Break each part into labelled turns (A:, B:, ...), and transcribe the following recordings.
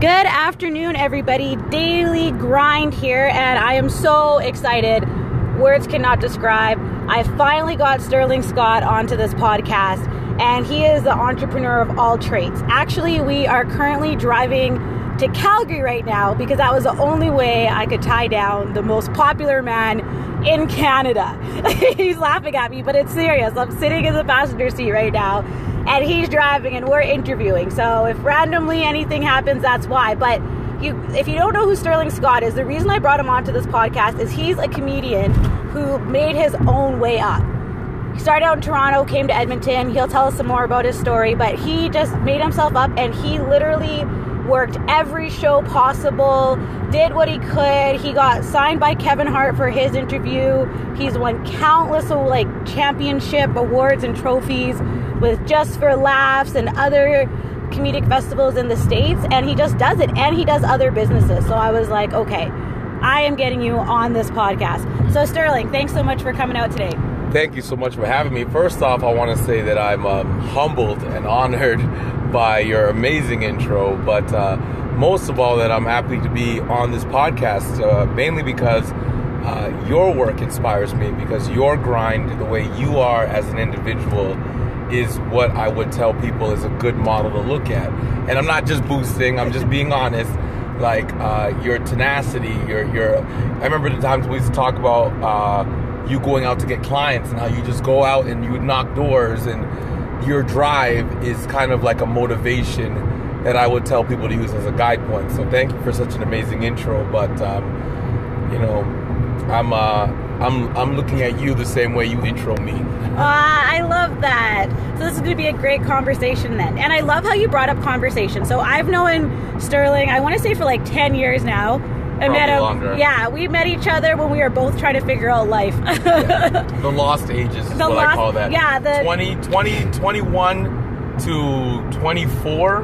A: Good afternoon, everybody. Daily grind here, and I am so excited. Words cannot describe. I finally got Sterling Scott onto this podcast, and he is the entrepreneur of all trades. Actually, we are currently driving to Calgary right now because that was the only way I could tie down the most popular man in Canada. He's laughing at me, but it's serious. I'm sitting in the passenger seat right now and he's driving and we're interviewing. So if randomly anything happens, that's why. But you, if you don't know who Sterling Scott is, the reason I brought him onto this podcast is he's a comedian who made his own way up. He started out in Toronto, came to Edmonton. He'll tell us some more about his story, but he just made himself up and he literally worked every show possible, did what he could. He got signed by Kevin Hart for his interview. He's won countless like championship awards and trophies with Just for Laughs and other comedic festivals in the States. And he just does it. And he does other businesses. So I was like, okay, I am getting you on this podcast. So, Sterling, thanks so much for coming out today.
B: Thank you so much for having me. First off, I want to say that I'm um, humbled and honored by your amazing intro, but uh, most of all, that I'm happy to be on this podcast, uh, mainly because uh, your work inspires me, because your grind, the way you are as an individual, is what I would tell people is a good model to look at. And I'm not just boosting, I'm just being honest. Like uh, your tenacity, your your. I remember the times we used to talk about uh, you going out to get clients and how you just go out and you knock doors and your drive is kind of like a motivation that I would tell people to use as a guide point. So thank you for such an amazing intro. But um, you know, I'm uh, I'm I'm looking at you the same way you intro me.
A: Ah, I love that. So this is going to be a great conversation then. And I love how you brought up conversation. So I've known Sterling, I want to say for like 10 years now.
B: I met him. Longer.
A: Yeah, we met each other when we were both trying to figure out life.
B: yeah. The lost ages is the what lost, I call that.
A: Yeah, the
B: 20, 20 21 to 24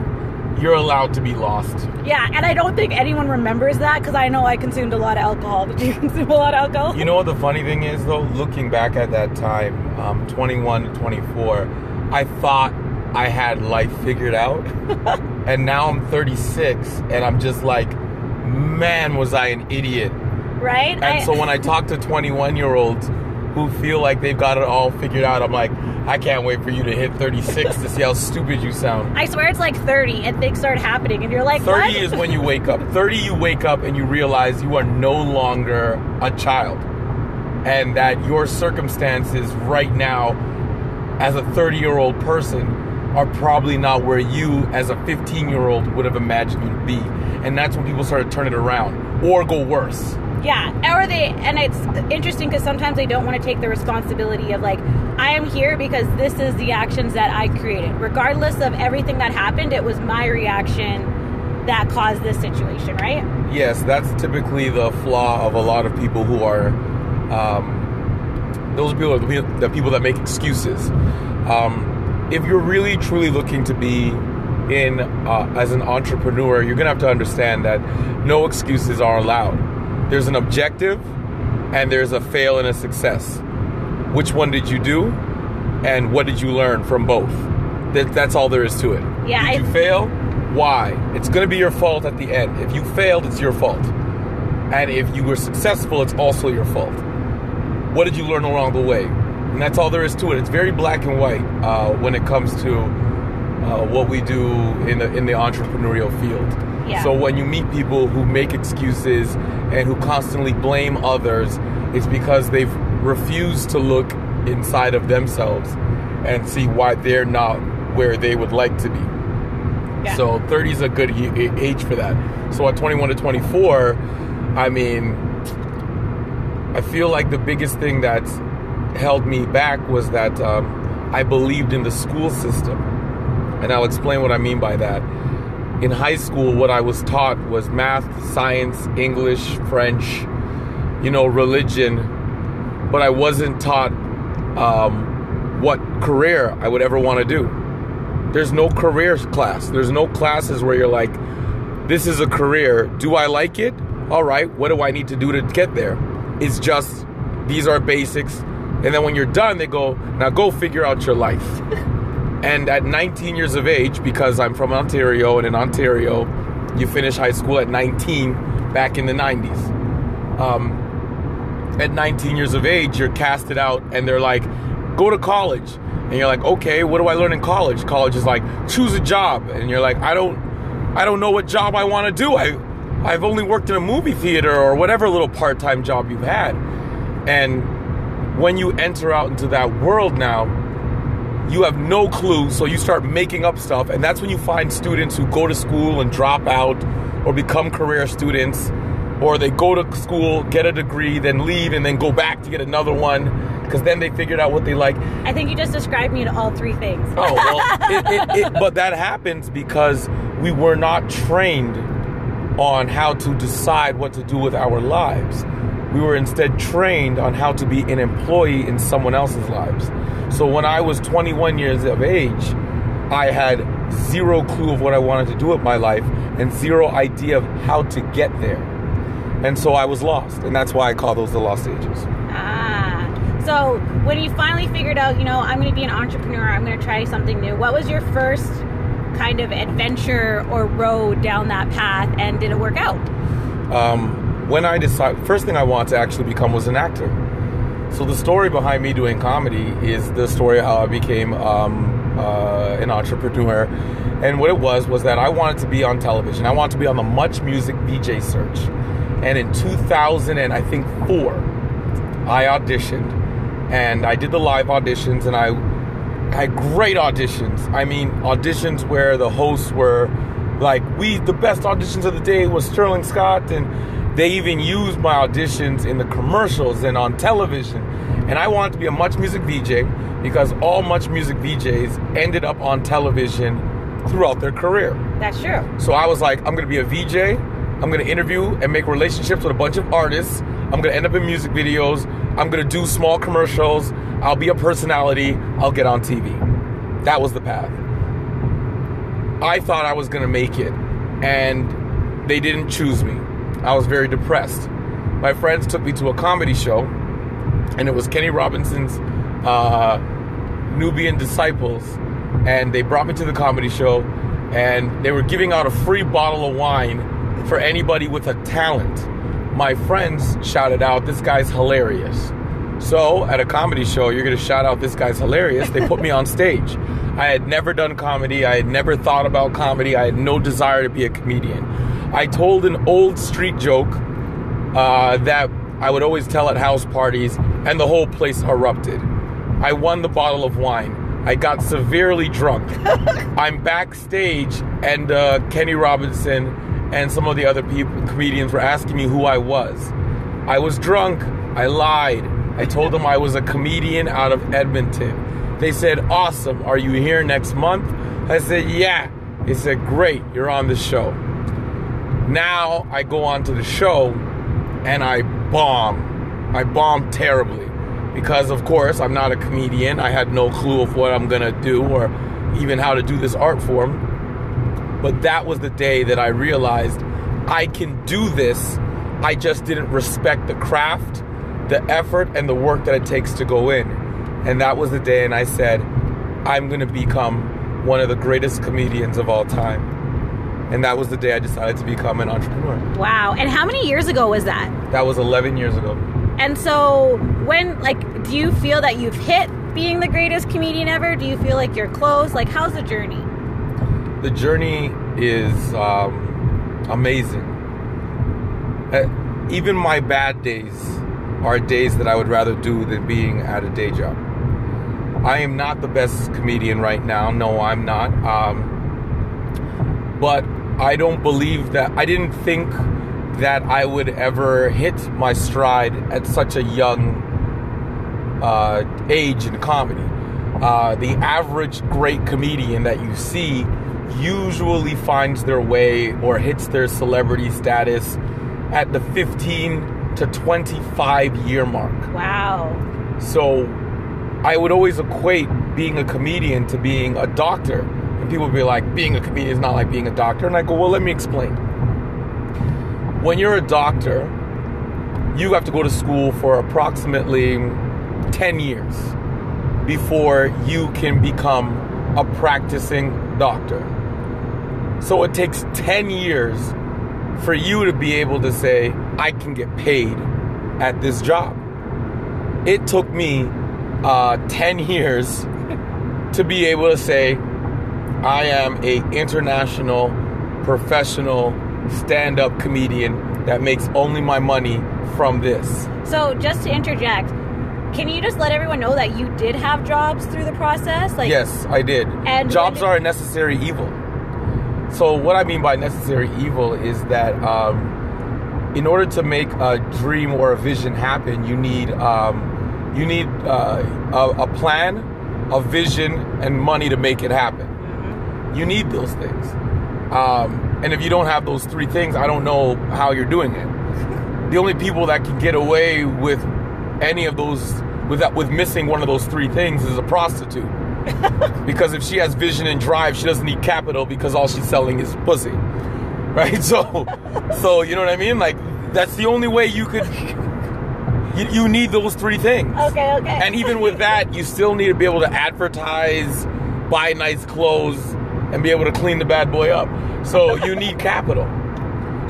B: you're allowed to be lost.
A: Yeah, and I don't think anyone remembers that because I know I consumed a lot of alcohol. Did you consume a lot of alcohol?
B: You know what the funny thing is, though? Looking back at that time, um, 21 to 24, I thought I had life figured out. and now I'm 36, and I'm just like, man, was I an idiot.
A: Right?
B: And I... so when I talk to 21 year olds who feel like they've got it all figured out, I'm like, I can't wait for you to hit 36 to see how stupid you sound.
A: I swear it's like 30 and things start happening and you're like,
B: 30
A: what?
B: is when you wake up. 30 you wake up and you realize you are no longer a child. And that your circumstances right now as a 30 year old person are probably not where you as a 15 year old would have imagined you to be. And that's when people start to turn it around or go worse.
A: Yeah, or they, and it's interesting because sometimes they don't want to take the responsibility of like, I am here because this is the actions that I created. Regardless of everything that happened, it was my reaction that caused this situation, right?
B: Yes, that's typically the flaw of a lot of people who are, um, those people are the people that make excuses. Um, if you're really truly looking to be in uh, as an entrepreneur, you're gonna have to understand that no excuses are allowed there's an objective and there's a fail and a success. Which one did you do? And what did you learn from both? That, that's all there is to it.
A: Yeah.
B: Did I... you fail? Why? It's going to be your fault at the end. If you failed, it's your fault. And if you were successful, it's also your fault. What did you learn along the way? And that's all there is to it. It's very black and white uh, when it comes to uh, what we do in the in the entrepreneurial field.
A: Yeah.
B: So when you meet people who make excuses and who constantly blame others, it's because they've refused to look inside of themselves and see why they're not where they would like to be. Yeah. So 30 is a good age for that. So at 21 to 24, I mean, I feel like the biggest thing that held me back was that um, I believed in the school system. And I'll explain what I mean by that in high school, what I was taught was math, science, English, French, you know, religion, but I wasn't taught um, what career I would ever want to do. There's no career class. There's no classes where you're like, this is a career. Do I like it? All right. What do I need to do to get there? It's just these are basics. And then when you're done, they go, now go figure out your life. And at 19 years of age, because I'm from Ontario, and in Ontario, you finish high school at 19 back in the 90s. Um, at 19 years of age, you're casted out, and they're like, go to college. And you're like, okay, what do I learn in college? College is like, choose a job. And you're like, I don't, I don't know what job I want to do. I, I've only worked in a movie theater or whatever little part-time job you've had. And when you enter out into that world now, you have no clue, so you start making up stuff, and that's when you find students who go to school and drop out or become career students or they go to school, get a degree, then leave, and then go back to get another one because then they figured out what they like.
A: I think you just described me to all three things.
B: Oh, well, it, it, it, but that happens because we were not trained on how to decide what to do with our lives. We were instead trained on how to be an employee in someone else's lives. So when I was 21 years of age, I had zero clue of what I wanted to do with my life and zero idea of how to get there. And so I was lost. And that's why I call those the lost ages.
A: Ah. So when you finally figured out, you know, I'm going to be an entrepreneur, I'm going to try something new, what was your first kind of adventure or road down that path and did it work out?
B: Um, when I decided, first thing I wanted to actually become was an actor. So the story behind me doing comedy is the story of how I became um, uh, an entrepreneur. And what it was was that I wanted to be on television. I wanted to be on the Much Music VJ search. And in 2000 and I think four, I auditioned and I did the live auditions and I had great auditions. I mean, auditions where the hosts were like, we, the best auditions of the day was Sterling Scott, and they even used my auditions in the commercials and on television. And I wanted to be a Much Music VJ because all Much Music VJs ended up on television throughout their career.
A: That's true.
B: So I was like, I'm gonna be a VJ. I'm gonna interview and make relationships with a bunch of artists. I'm gonna end up in music videos. I'm gonna do small commercials. I'll be a personality. I'll get on TV. That was the path. I thought I was gonna make it, and they didn't choose me. I was very depressed. My friends took me to a comedy show, and it was Kenny Robinson's uh, Nubian Disciples, and they brought me to the comedy show, and they were giving out a free bottle of wine for anybody with a talent. My friends shouted out, "This guy's hilarious." So at a comedy show, you're gonna shout out, "This guy's hilarious." They put me on stage. I had never done comedy. I had never thought about comedy. I had no desire to be a comedian. I told an old street joke uh, that I would always tell at house parties, and the whole place erupted. I won the bottle of wine. I got severely drunk. I'm backstage, and uh, Kenny Robinson and some of the other people, comedians, were asking me who I was. I was drunk. I lied. I told them I was a comedian out of Edmonton. They said, Awesome. Are you here next month? I said, Yeah. They said, Great. You're on the show. Now I go on to the show and I bomb. I bomb terribly because, of course, I'm not a comedian. I had no clue of what I'm going to do or even how to do this art form. But that was the day that I realized I can do this. I just didn't respect the craft, the effort, and the work that it takes to go in. And that was the day, and I said, I'm going to become one of the greatest comedians of all time. And that was the day I decided to become an entrepreneur.
A: Wow. And how many years ago was that?
B: That was 11 years ago.
A: And so, when, like, do you feel that you've hit being the greatest comedian ever? Do you feel like you're close? Like, how's the journey?
B: The journey is um, amazing. Uh, even my bad days are days that I would rather do than being at a day job. I am not the best comedian right now. No, I'm not. Um, but I don't believe that. I didn't think that I would ever hit my stride at such a young uh, age in comedy. Uh, the average great comedian that you see usually finds their way or hits their celebrity status at the 15 to 25 year mark.
A: Wow.
B: So I would always equate being a comedian to being a doctor. And people be like, being a comedian is not like being a doctor. And I go, well, let me explain. When you're a doctor, you have to go to school for approximately 10 years before you can become a practicing doctor. So it takes 10 years for you to be able to say, I can get paid at this job. It took me uh, 10 years to be able to say, I am a international professional stand-up comedian that makes only my money from this.
A: So, just to interject, can you just let everyone know that you did have jobs through the process? Like,
B: yes, I did.
A: And
B: jobs
A: did-
B: are a necessary evil. So what I mean by necessary evil is that um, in order to make a dream or a vision happen, you need um, you need uh, a, a plan, a vision, and money to make it happen. You need those things. Um, and if you don't have those three things, I don't know how you're doing it. The only people that can get away with any of those with that, with missing one of those three things is a prostitute. because if she has vision and drive, she doesn't need capital because all she's selling is pussy. Right? So so you know what I mean? Like that's the only way you could you, you need those three things.
A: Okay, okay.
B: And even with that, you still need to be able to advertise, buy nice clothes, and be able to clean the bad boy up. So you need capital.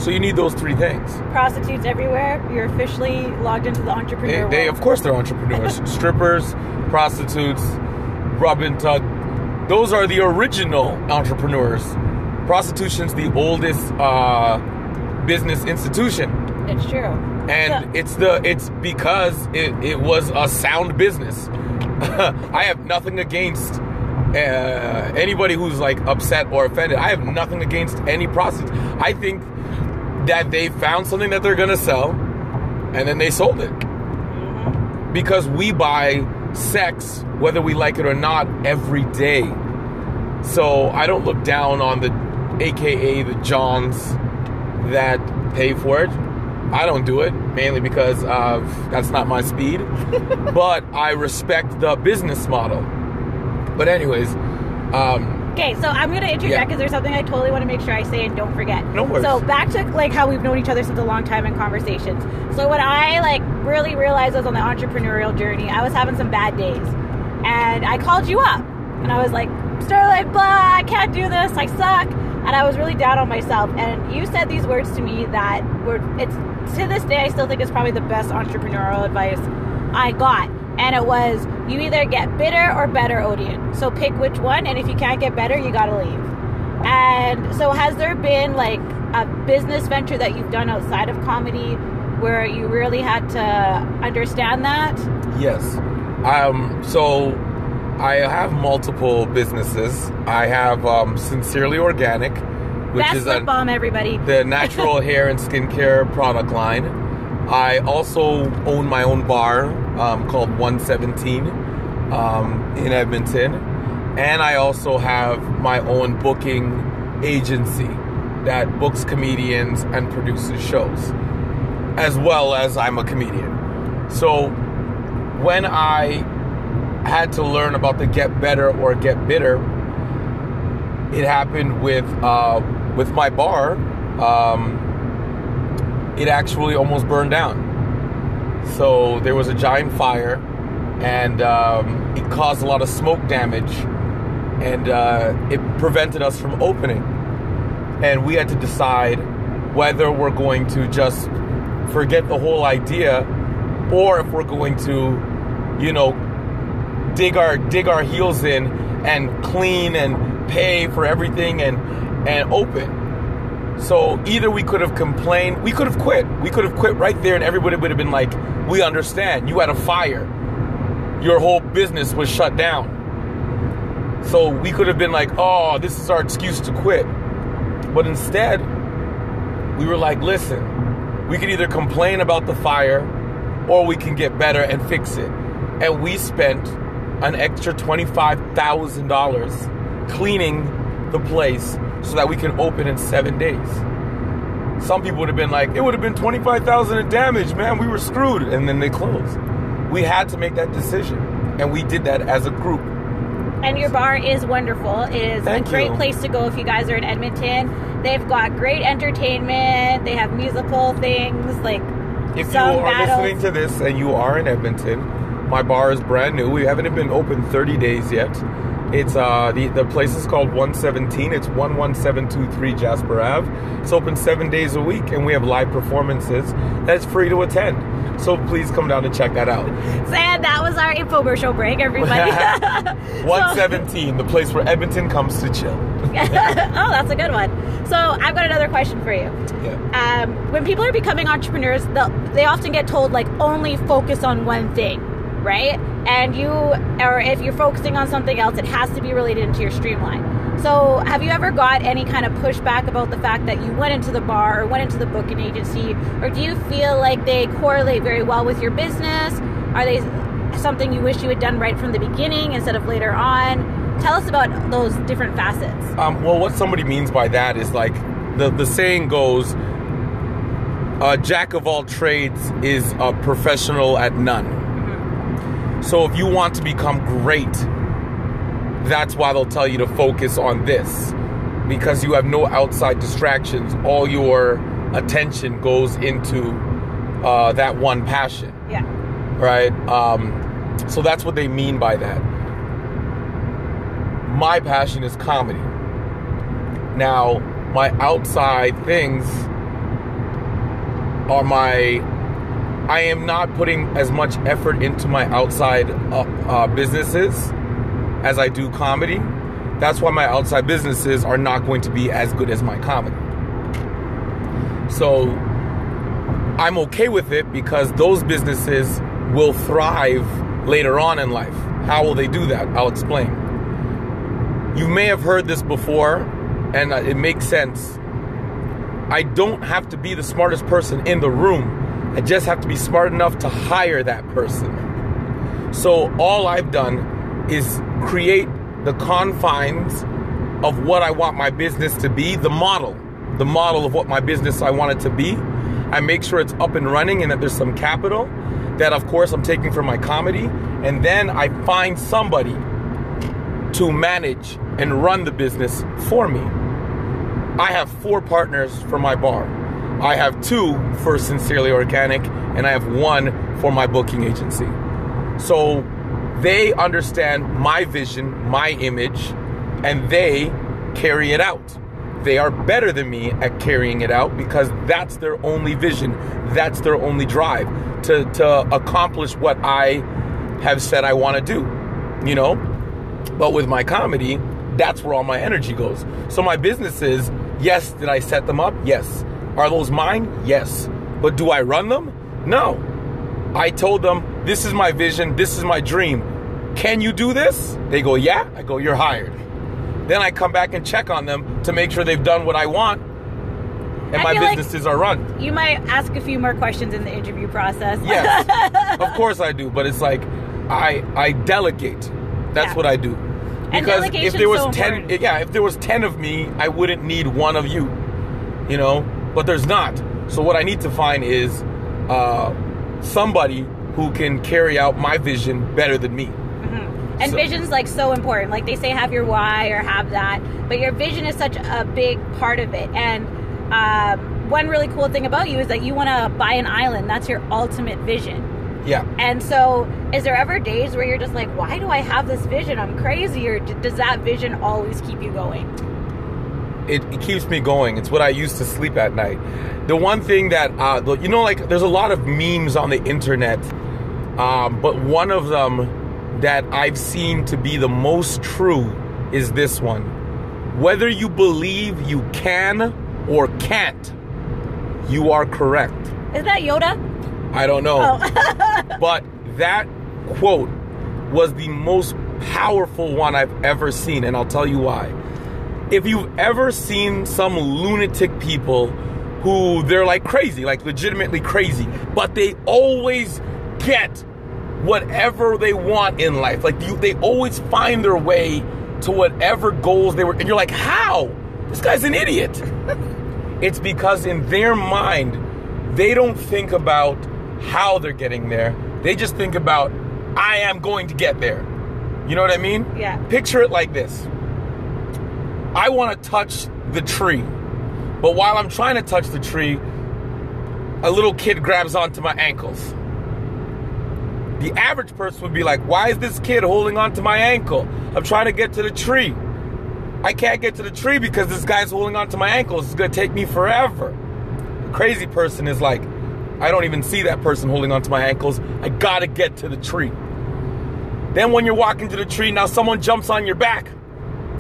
B: So you need those three things.
A: prostitutes everywhere. You're officially logged into the entrepreneur
B: they
A: world.
B: of course, they're entrepreneurs. Strippers, prostitutes, rub and tug. Those are the original entrepreneurs. Prostitution's the oldest uh, business institution.
A: It's true.
B: and
A: So-
B: it's the it's because it, it was a sound business. I have nothing against uh, anybody who's like upset or offended. I have nothing against any prostitute. I think that they found something that they're gonna sell, and then they sold it because we buy sex whether we like it or not every day. So I don't look down on the AKA the Johns that pay for it. I don't do it mainly because of that's not my speed. but I respect the business model. But anyways, um,
A: Okay, so I'm gonna interject
B: Yeah.
A: because there's something I totally want to make sure I say and don't forget.
B: No worries.
A: So back to like how we've known each other since a long time in conversations. So when I like really realized I was on the entrepreneurial journey, I was having some bad days, and I called you up, and I was like, Sterling, blah, I can't do this, I suck, and I was really down on myself. And you said these words to me that were it's to this day I still think it's probably the best entrepreneurial advice I got. And it was you either get bitter or better, Odeon. So pick which one, and if you can't get better, you gotta leave. And so, has there been like a business venture that you've done outside of comedy where you really had to understand that?
B: yes. Um, so I have multiple businesses. I have um, Sincerely Organic, which is a,
A: balm, everybody.
B: the natural hair and skincare product line. I also own my own bar um, called 117 um, in Edmonton. And I also have my own booking agency that books comedians and produces shows, as well as I'm a comedian. So when I had to learn about the get better or get bitter, it happened with uh, with my bar. Um, it actually almost burned down. So there was a giant fire, and um, it caused a lot of smoke damage, and uh, it prevented us from opening. And we had to decide whether we're going to just forget the whole idea, or if we're going to, you know, dig our dig our heels in and clean and pay for everything and and open. So either we could have complained, we could have quit. We could have quit right there and everybody would have been like, "We understand. You had a fire. Your whole business was shut down." So we could have been like, "Oh, this is our excuse to quit." But instead, we were like, "Listen, we can either complain about the fire or we can get better and fix it." And we spent an extra $25,000 cleaning the place so that we can open in 7 days. Some people would have been like, "It would have been 25,000 in damage, man. We were screwed." And then they closed. We had to make that decision, and we did that as a group.
A: And your bar is wonderful. It is
B: Thank
A: a great
B: you.
A: place to go if you guys are in Edmonton. They've got great entertainment. They have musical things like
B: If you are
A: battles.
B: listening to this and you are in Edmonton, my bar is brand new. We haven't been open 30 days yet. It's uh the the place is called 117. It's 11723 Jasper Ave. It's open seven days a week, and we have live performances that's free to attend. So please come down and check that out.
A: And that was our infomercial break, everybody.
B: 117, the place where Edmonton comes to chill.
A: oh, that's a good one. So I've got another question for you.
B: Yeah.
A: Um, when people are becoming entrepreneurs, they often get told like only focus on one thing, right? And you, or if you're focusing on something else, it has to be related into your streamline. So have you ever got any kind of pushback about the fact that you went into the bar or went into the booking agency, or do you feel like they correlate very well with your business? Are they something you wish you had done right from the beginning instead of later on? Tell us about those different facets.
B: Um, well, what somebody means by that is like the the saying goes, a jack of all trades is a professional at none. So if you want to become great, that's why they'll tell you to focus on this because you have no outside distractions. All your attention goes into uh, that one passion
A: Yeah.
B: right? Um, so that's what they mean by that. My passion is comedy. Now, my outside things are my. I am not putting as much effort into my outside uh, uh, businesses as I do comedy. That's why my outside businesses are not going to be as good as my comedy. So I'm okay with it because those businesses will thrive later on in life. How will they do that? I'll explain. You may have heard this before, and uh, it makes sense. I don't have to be the smartest person in the room. I just have to be smart enough to hire that person. So all I've done is create the confines of what I want my business to be, the model, the model of what my business I want it to be. I make sure it's up and running and that there's some capital that, of course, I'm taking from my comedy. And then I find somebody to manage and run the business for me. I have four partners for my bar. I have two for Sincerely Organic, and I have one for my booking agency. So they understand my vision, my image, and they carry it out. They are better than me at carrying it out because that's their only vision, that's their only drive to, to accomplish what I have said I want to do, you know? But with my comedy, that's where all my energy goes. So my businesses, yes, did I set them up? Yes. Are those mine? Yes. But do I run them? No. I told them, this is my vision, this is my dream. Can you do this? They go, yeah. I go, you're hired. Then I come back and check on them to make sure they've done what I want and
A: I
B: my
A: feel like-
B: businesses are run.
A: You might ask a few more questions in the interview process.
B: Yes, of course I do, but it's like I I delegate. That's
A: Yeah.
B: what I do.
A: And
B: Because if there was
A: so
B: ten,
A: important.
B: yeah, if there was ten of me, I wouldn't need one of you. You know, but there's not. So what I need to find is uh, somebody who can carry out my vision better than me.
A: And
B: So-
A: vision's like so important. Like they say, have your why or have that, but your vision is such a big part of it. And um, one really cool thing about you is that you want to buy an island. That's your ultimate vision.
B: Yeah.
A: And so, is there ever days where you're just like, why do I have this vision? I'm crazy, or d- does that vision always keep you going?
B: It, it keeps me going. It's what I use to sleep at night. The one thing that, uh, you know, like there's a lot of memes on the internet, um, but one of them that I've seen to be the most true is this one. Whether you believe you can or can't, you are correct.
A: Is that Yoda?
B: I don't know.
A: Oh,
B: But that quote was the most powerful one I've ever seen, and I'll tell you why. If you've ever seen some lunatic people who they're like crazy, like legitimately crazy, but they always get whatever they want in life. Like you, they always find their way to whatever goals they were, and you're like, how? This guy's an idiot. It's because in their mind, they don't think about how they're getting there. They just think about, I am going to get there. You know what I mean?
A: Yeah.
B: Picture it like this I want to touch the tree, but while I'm trying to touch the tree, a little kid grabs onto my ankles. The average person would be like, Why is this kid holding onto my ankle? I'm trying to get to the tree. I can't get to the tree because this guy's holding onto my ankles. It's gonna take me forever. The crazy person is like, I don't even see that person holding onto my ankles. I gotta get to the tree. Then when you're walking to the tree, now someone jumps on your back.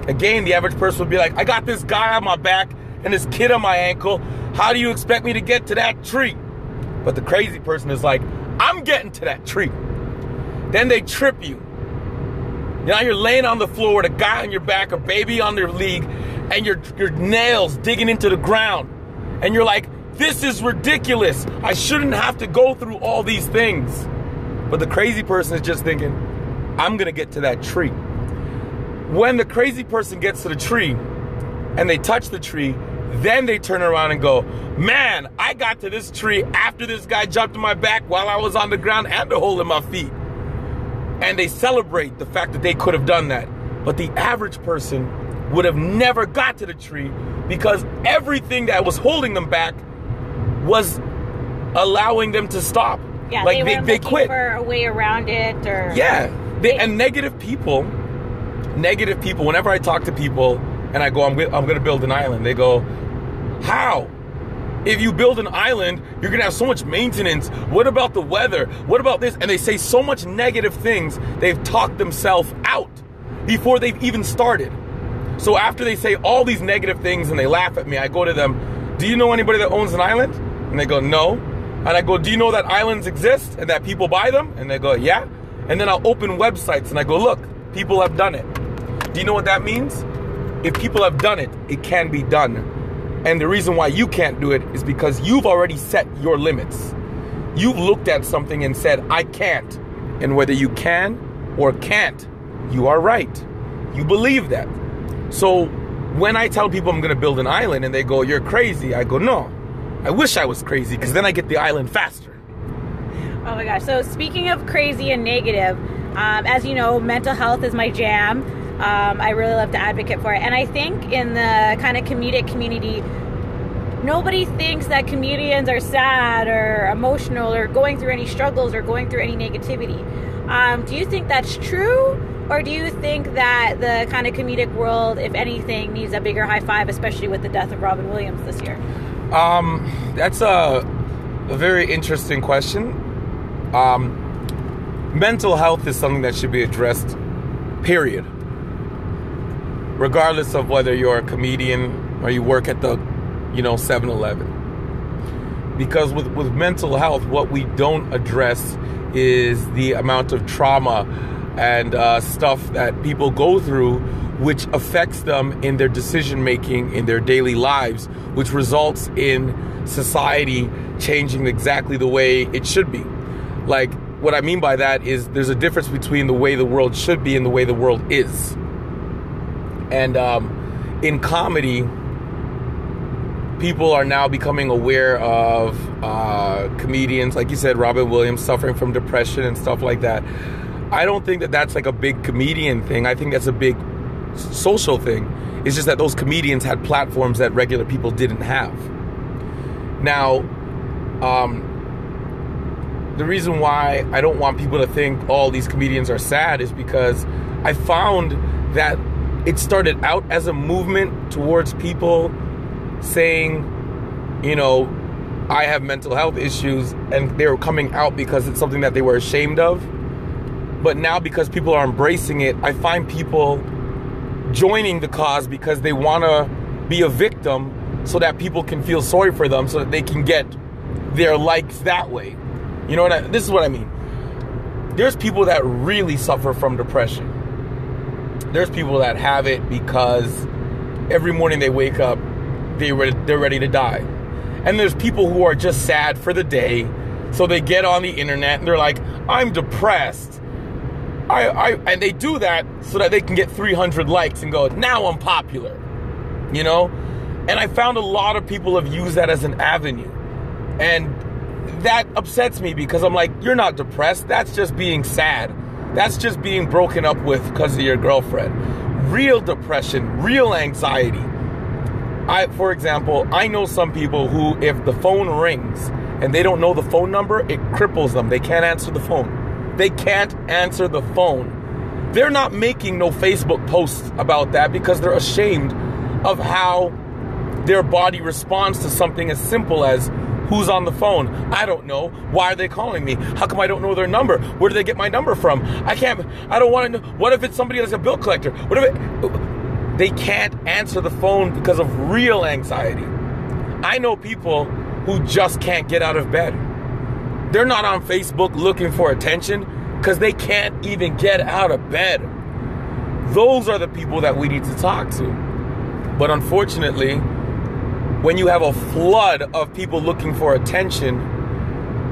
B: Again, the average person would be like, I got this guy on my back and this kid on my ankle. How do you expect me to get to that tree? But the crazy person is like, I'm getting to that tree. Then they trip you. Now you're laying on the floor with a guy on your back, a baby on their leg, and your, your nails digging into the ground. And you're like, this is ridiculous. I shouldn't have to go through all these things. But the crazy person is just thinking, I'm going to get to that tree. When the crazy person gets to the tree and they touch the tree, then they turn around and go, Man, I got to this tree after this guy jumped in my back while I was on the ground and a hole in my feet. And they celebrate the fact that they could have done that. But the average person would have never got to the tree because everything that was holding them back was allowing them to stop.
A: Yeah,
B: like
A: they,
B: they, they quit.
A: for a way around it, or
B: Yeah. They, and negative people, negative people, whenever I talk to people and I go, I'm, I'm going to build an island, they go, How? If you build an island, you're going to have so much maintenance. What about the weather? What about this? And they say so much negative things, they've talked themselves out before they've even started. So after they say all these negative things and they laugh at me, I go to them, Do you know anybody that owns an island? And they go, No. And I go, Do you know that islands exist and that people buy them? And they go, Yeah. And then I'll open websites and I go, Look, people have done it. Do you know what that means? If people have done it, it can be done. And the reason why you can't do it is because you've already set your limits. You've looked at something and said, I can't. And whether you can or can't, you are right. You believe that. So when I tell people I'm going to build an island and they go, You're crazy, I go, No. I wish I was crazy because then I get the island faster.
A: Oh my gosh. So, speaking of crazy and negative, um, as you know, mental health is my jam. Um, I really love to advocate for it. And I think in the kind of comedic community, nobody thinks that comedians are sad or emotional or going through any struggles or going through any negativity. Um, do you think that's true? Or do you think that the kind of comedic world, if anything, needs a bigger high five, especially with the death of Robin Williams this year?
B: Um, that's a, a very interesting question. Um, mental health is something that should be addressed, period. Regardless of whether you're a comedian or you work at the, you know, 7 Eleven. Because with, with mental health, what we don't address is the amount of trauma and uh, stuff that people go through, which affects them in their decision making in their daily lives, which results in society changing exactly the way it should be. Like, what I mean by that is there's a difference between the way the world should be and the way the world is. And um, in comedy, people are now becoming aware of uh, comedians, like you said, Robin Williams suffering from depression and stuff like that. I don't think that that's like a big comedian thing. I think that's a big social thing. It's just that those comedians had platforms that regular people didn't have. Now, um, the reason why I don't want people to think all these comedians are sad is because I found that it started out as a movement towards people saying, you know, I have mental health issues, and they were coming out because it's something that they were ashamed of. But now, because people are embracing it, I find people joining the cause because they want to be a victim so that people can feel sorry for them so that they can get their likes that way. You know what I, this is what I mean. There's people that really suffer from depression. There's people that have it because every morning they wake up, they re- they're ready to die. And there's people who are just sad for the day, so they get on the internet and they're like, "I'm depressed." I, I and they do that so that they can get 300 likes and go, "Now I'm popular." You know? And I found a lot of people have used that as an avenue. And that upsets me because I'm like, you're not depressed. That's just being sad. That's just being broken up with because of your girlfriend. Real depression, real anxiety. I, for example, I know some people who, if the phone rings and they don't know the phone number, it cripples them. They can't answer the phone. They can't answer the phone. They're not making no Facebook posts about that because they're ashamed of how their body responds to something as simple as who's on the phone. I don't know. Why are they calling me? How come I don't know their number? Where do they get my number from? I can't. I don't want to know. What if it's somebody that's a bill collector? What if it? They can't answer the phone because of real anxiety. I know people who just can't get out of bed. They're not on Facebook looking for attention because they can't even get out of bed. Those are the people that we need to talk to. But unfortunately, when you have a flood of people looking for attention,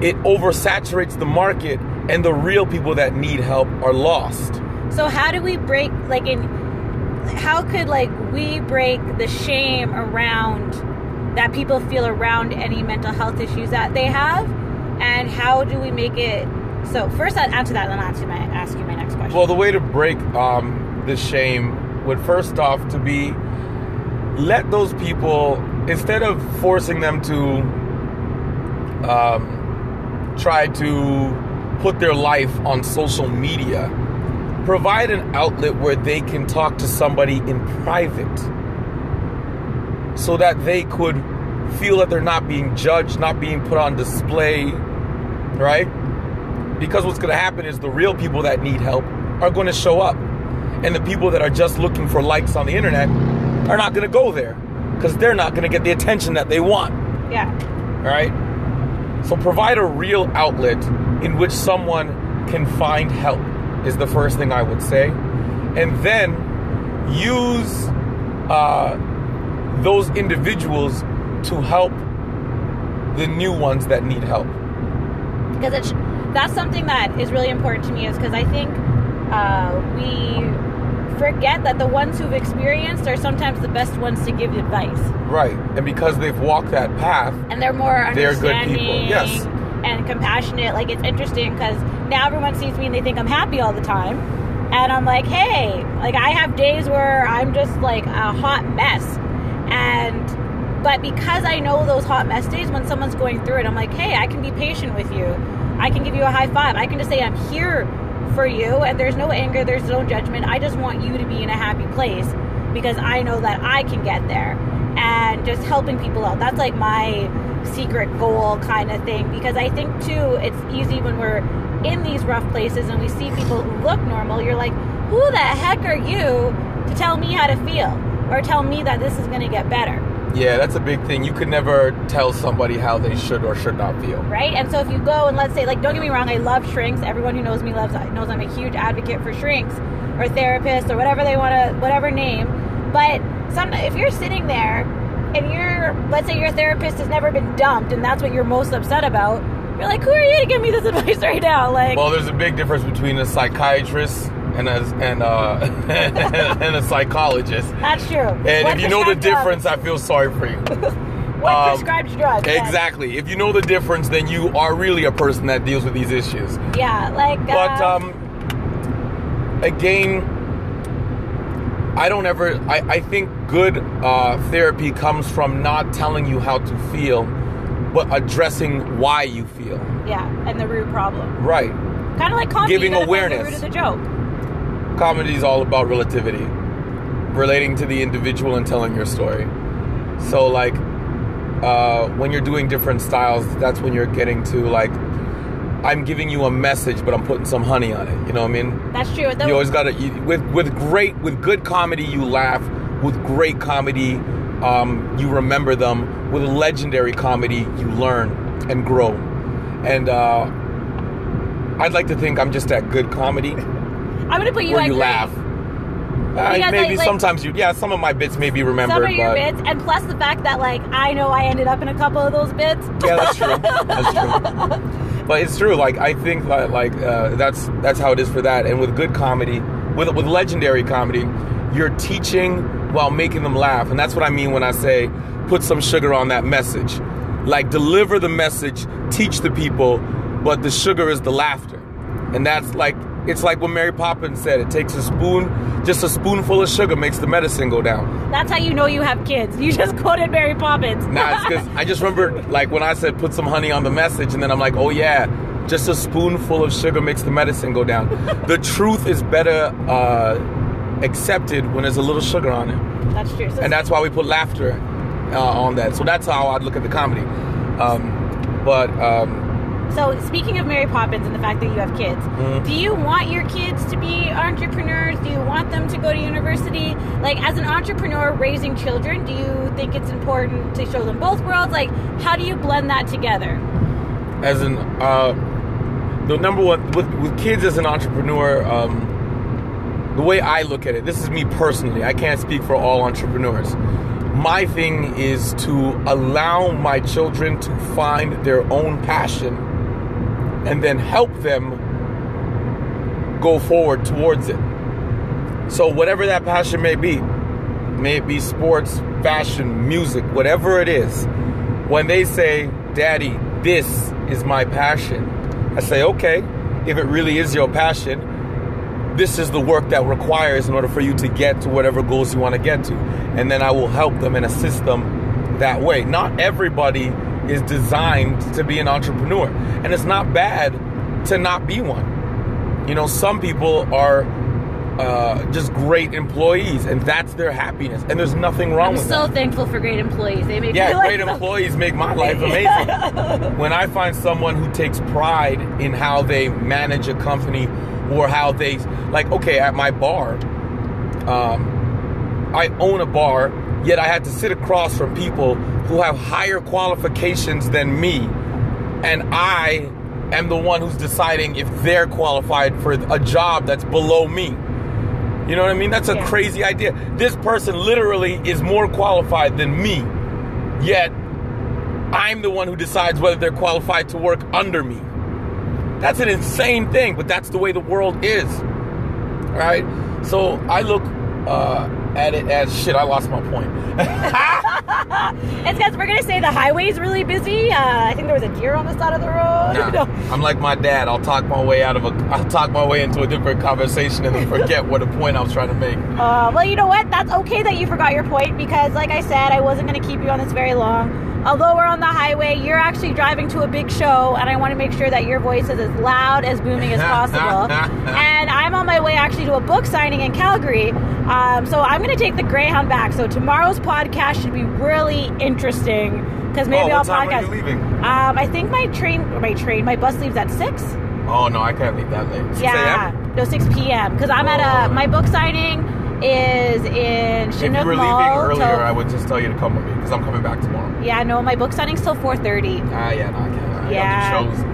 B: it oversaturates the market and the real people that need help are lost.
A: So how do we break like in how could like we break the shame around that people feel around any mental health issues that they have and how do we make it so first I'd answer that and then I'll ask you my ask you my next question.
B: Well, the way to break um, the shame would first off to be let those people instead of forcing them to um, try to put their life on social media, provide an outlet where they can talk to somebody in private so that they could feel that they're not being judged, not being put on display, right? Because what's going to happen is the real people that need help are going to show up. And the people that are just looking for likes on the internet are not going to go there because they're not going to get the attention that they want.
A: Yeah.
B: All right? So provide a real outlet in which someone can find help is the first thing I would say. And then use uh, those individuals to help the new ones that need help.
A: Because it's that's something that is really important to me is because I think uh, we forget that the ones who've experienced are sometimes the best ones to give advice.
B: Right. And because they've walked that path,
A: and they're more
B: They're good people, yes.
A: and compassionate. Like it's interesting because now everyone sees me and they think I'm happy all the time, and I'm like, hey, like I have days where I'm just like a hot mess, and but because I know those hot mess days when someone's going through it, I'm like, hey, I can be patient with you. I can give you a high five. I can just say I'm here for you, and there's no anger, there's no judgment. I just want you to be in a happy place because I know that I can get there. And just helping people out. That's like my secret goal kind of thing because I think too it's easy when we're in these rough places and we see people who look normal, you're like, who the heck are you to tell me how to feel or tell me that this is going to get better?
B: Yeah, that's a big thing. You could never tell somebody how they should or should not feel.
A: right? And so if you go and let's say, like, don't get me wrong, I love shrinks. Everyone who knows me loves knows I'm a huge advocate for shrinks or therapists or whatever they want to, whatever name. But some, if you're sitting there and you're, let's say your therapist has never been dumped and that's what you're most upset about, you're like, who are you to give me this advice right now? Like,
B: Well, there's a big difference between a psychiatrist and a and uh, and a psychologist.
A: that's true.
B: And
A: What
B: if you know the difference,
A: drugs?
B: I feel sorry for you.
A: what
B: um,
A: prescribed drugs?
B: exactly. If you know the difference, then you are really a person that deals with these issues.
A: Yeah, like.
B: But
A: uh,
B: um, again, I don't ever. I, I think good uh, therapy comes from not telling you how to feel, but addressing why you feel.
A: yeah, and the root problem.
B: Right.
A: Kind of like comedy.
B: Giving
A: you gotta find
B: awareness.
A: The root of the joke.
B: Comedy is all about relativity, relating to the individual and telling your story. So, like, uh, when you're doing different styles, that's when you're getting to like, I'm giving you a message, but I'm putting some honey on it. You know what I mean?
A: That's true. That
B: you always got to with with great with good comedy you laugh with great comedy um, you remember them with legendary comedy you learn and grow and uh, I'd like to think I'm just that good comedy
A: I'm gonna put you
B: where you laugh. Uh,
A: Because,
B: maybe
A: like-
B: sometimes you yeah some of my bits may be remembered
A: Some of your
B: but
A: bits, and plus the fact that like I know I ended up in a couple of those bits.
B: yeah that's true. That's true. But it's true like I think that like uh, that's that's how it is for that. And with good comedy with with legendary comedy you're teaching while making them laugh. And that's what I mean when I say put some sugar on that message. Like deliver the message teach the people but the sugar is the laughter. And that's like it's like what Mary Poppins said it takes a spoon just a spoonful of sugar makes the medicine go down
A: That's how you know you have kids. You just quoted Mary Poppins.
B: Nah, it's because I just remember like when I said put some honey on the message, and then I'm like, oh yeah, just a spoonful of sugar makes the medicine go down. the truth is better uh, accepted when there's a little sugar on it,
A: That's true. So
B: and that's why we put laughter uh, on that. So that's how I'd look at the comedy. Um, but um,
A: So, speaking of Mary Poppins and the fact that you have kids,
B: Mhm.
A: do you want your kids to be entrepreneurs? Do you want them to go to university? Like, as an entrepreneur raising children, do you think it's important to show them both worlds? Like, how do you blend that together?
B: as an uh, the number one with, with kids as an entrepreneur um, the way i look at it this is me personally i can't speak for all entrepreneurs my thing is to allow my children to find their own passion and then help them go forward towards it. So whatever that passion may be may it be sports fashion music whatever it is when they say daddy this is my passion i say okay if it really is your passion this is the work that requires in order for you to get to whatever goals you want to get to and then i will help them and assist them that way. Not everybody is designed to be an entrepreneur. And it's not bad to not be one. You know some people are uh, just great employees and that's their happiness. And there's nothing wrong
A: I'm
B: with
A: so
B: that.
A: thankful for great employees. They make
B: yeah, great
A: so-
B: employees make my life amazing. when I find someone who takes pride in how they manage a company or how they like okay, at my bar, um, I own a bar, yet I had to sit across from people who have higher qualifications than me, and I am the one who's deciding if they're qualified for a job that's below me. You know what I mean? That's a
A: Yeah.
B: crazy idea. This person literally is more qualified than me, yet I'm the one who decides whether they're qualified to work under me. That's an insane thing, but that's the way the world is. Right? So I look uh, at it as shit, I lost my point.
A: It's because we're gonna say the highway's really busy. Uh, I think there was a deer on the side of the road.
B: Nah, I'm like my dad. I'll talk my way out of a. I'll talk my way into a different conversation and then forget what a point I was trying to make.
A: Uh, well, you know what? That's okay that you forgot your point because, like I said, I wasn't to keep you on this very long. Although we're on the highway, you're actually driving to a big show, and I want to make sure that your voice is as loud, as booming as possible. and I'm on my way actually to a book signing in Calgary. Um, so I'm going to take the Greyhound back. So tomorrow's podcast should be really interesting because maybe
B: oh,
A: I'll podcast.
B: are you leaving?
A: Um, I think my train, my train, my bus leaves at six.
B: Oh no, I can't leave that late. 6
A: Yeah, no, 6 p.m. Because I'm at a my book signing is in
B: If you were
A: Mall.
B: leaving earlier,
A: till-
B: I would just tell you to come with me because I'm coming back tomorrow.
A: yeah, no, my book signing's till 4:30.
B: Ah, yeah, no, I can't. I
A: Yeah.
B: the shows.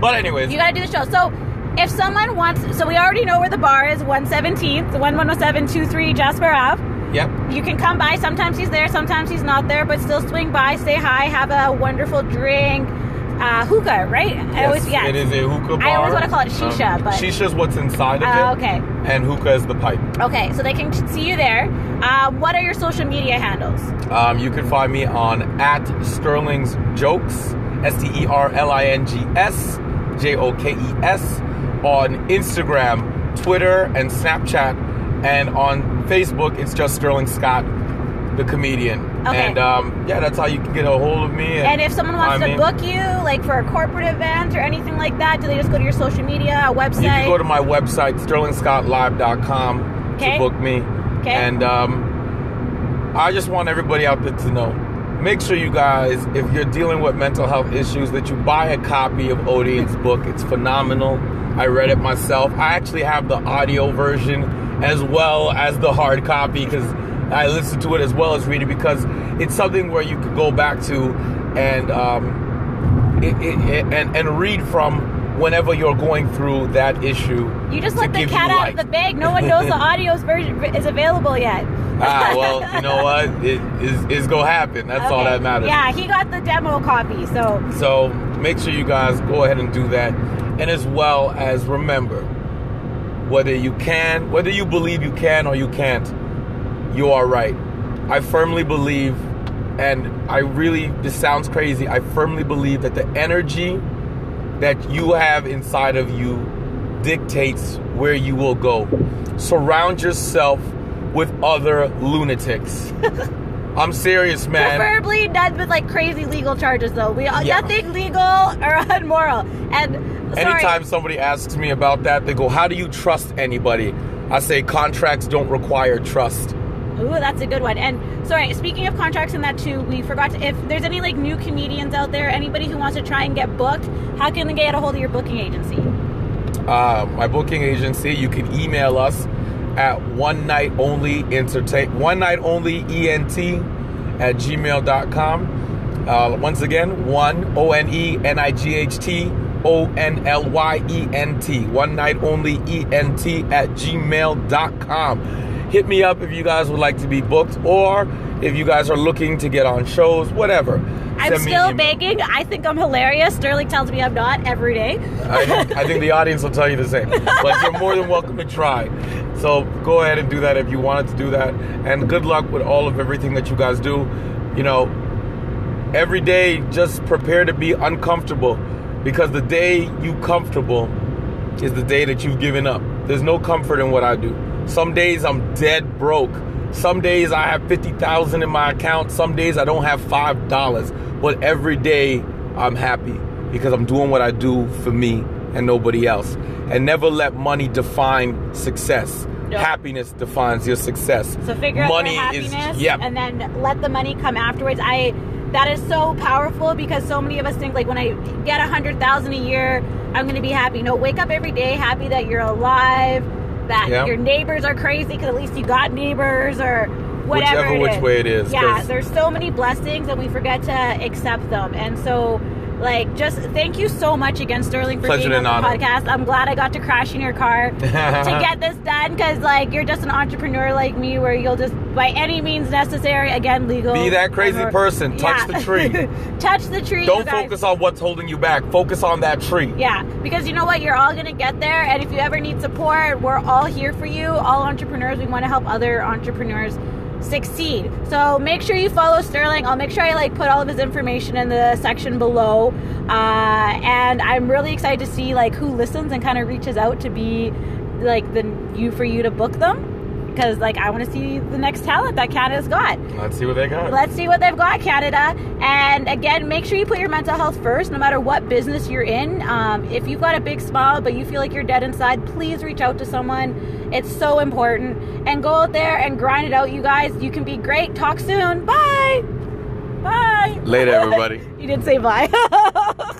B: But anyways,
A: You gotta do the show. So if someone wants, so we already know where the bar is, 117th, 110723 Jasper Ave.
B: yep.
A: You can come by. Sometimes he's there, sometimes he's not there, but still swing by, say hi, have a wonderful drink. Uh, hookah, right? I
B: Yes,
A: always, yeah.
B: It is a hookah bar.
A: I always wanna call it shisha, but-
B: Shisha's what's inside of
A: Uh,
B: it.
A: okay.
B: And hookah is the pipe.
A: Okay, so they can see you there. Uh, what are your social media handles?
B: Um, you can find me on at Sterling's Jokes, S T E R L I N G S J O K E S, on Instagram, Twitter, and Snapchat. And on Facebook, it's just Sterling Scott, the comedian.
A: Okay.
B: And um, yeah, that's how you can get a hold of me.
A: And if someone wants to book you, like for a corporate event or anything like that, do they just go to your social media, website?
B: You can go to my website, sterlingscottlive.com,
A: Okay.
B: to book me.
A: Okay.
B: And um, I just want everybody out there to know make sure you guys, if you're dealing with mental health issues, that you buy a copy of Odine's book. It's phenomenal. I read it myself. I actually have the audio version as well as the hard copy because I listen to it as well as read it because it's something where you can go back to and um, it, it, and and read from whenever you're going through that issue.
A: you just let the cat out of the bag. No one knows the audio's version is available yet.
B: ah, well, you know what? It is is gonna happen. That's all that matters.
A: Yeah, he got the demo copy, so
B: So make sure you guys go ahead and do that, and as well as remember, whether you can, whether you believe you can or you can't, you are right. I firmly believe, and I really, this sounds crazy. I firmly believe that the energy that you have inside of you dictates where you will go. Surround yourself with other lunatics. I'm serious, man.
A: preferably none with like crazy legal charges though. We uh,
B: Yeah.
A: nothing legal or unmoral. And
B: Anytime somebody asks me about that, they go, How do you trust anybody? I say, Contracts don't require trust.
A: Ooh, that's a good one. And sorry, speaking of contracts and that too, we forgot to, if there's any like new comedians out there, anybody who wants to try and get booked, how can they get a hold of your booking agency?
B: Uh, my booking agency, you can email us at one night only entertain one night only ent at gmail.com. Uh, once again, one O N E N I G H T O N L Y E N T. One night only E N T at gmail.com. Hit me up if you guys would like to be booked or if you guys are looking to get on shows, whatever.
A: I'm
B: Send me an
A: still begging. I think I'm hilarious. Sterling tells me I'm not every day.
B: I think, I think the audience will tell you the same. But you're more than welcome to try. So go ahead and do that if you wanted to do that. And good luck with all of everything that you guys do. You know, every day just prepare to be uncomfortable because the day you comfortable is the day that you've given up. There's no comfort in what I do. Some days I'm dead broke. Some days I have 50,000 in my account. Some days I don't have $5. But every day I'm happy because I'm doing what I do for me and nobody else. And never let money define success. Happiness defines your success.
A: So figure out
B: money
A: your happiness,
B: is yeah.
A: and then let the money come afterwards. I that is so powerful because so many of us think like when I get a hundred thousand a year, I'm going to be happy. No, wake up every day happy that you're alive, that
B: Yeah.
A: your neighbors are crazy because at least you got neighbors or whatever.
B: Whichever which
A: is.
B: way it is.
A: Yeah, there's so many blessings and we forget to accept them, and so. Like, just thank you so much again, Sterling, for
B: Pleasure
A: being on the podcast. I'm glad I got to crash in your car to get this done because, like, you're just an entrepreneur like me, where you'll just, by any means necessary, again, legal.
B: Be that crazy
A: whatever.
B: person. Touch the tree.
A: Touch the tree.
B: Don't focus on what's holding you back. Focus on that tree.
A: Yeah, because you know what? You're all going to get there. And if you ever need support, we're all here for you. All entrepreneurs, we want to help other entrepreneurs succeed. So make sure you follow Sterling. I'll make sure I like put all of his information in the section below. Uh, and I'm really excited to see like who listens and kind of reaches out to be like the you for you to book them. Because like I want to see the next talent that Canada's got.
B: Let's see what they got.
A: Let's see what they've got, Canada. And again, make sure you put your mental health first, no matter what business you're in. Um, if you've got a big smile, but you feel like you're dead inside, please reach out to someone. It's so important. And go out there and grind it out, you guys. You can be great. Talk soon. Bye. Bye.
B: Later, everybody.
A: you didn't say bye.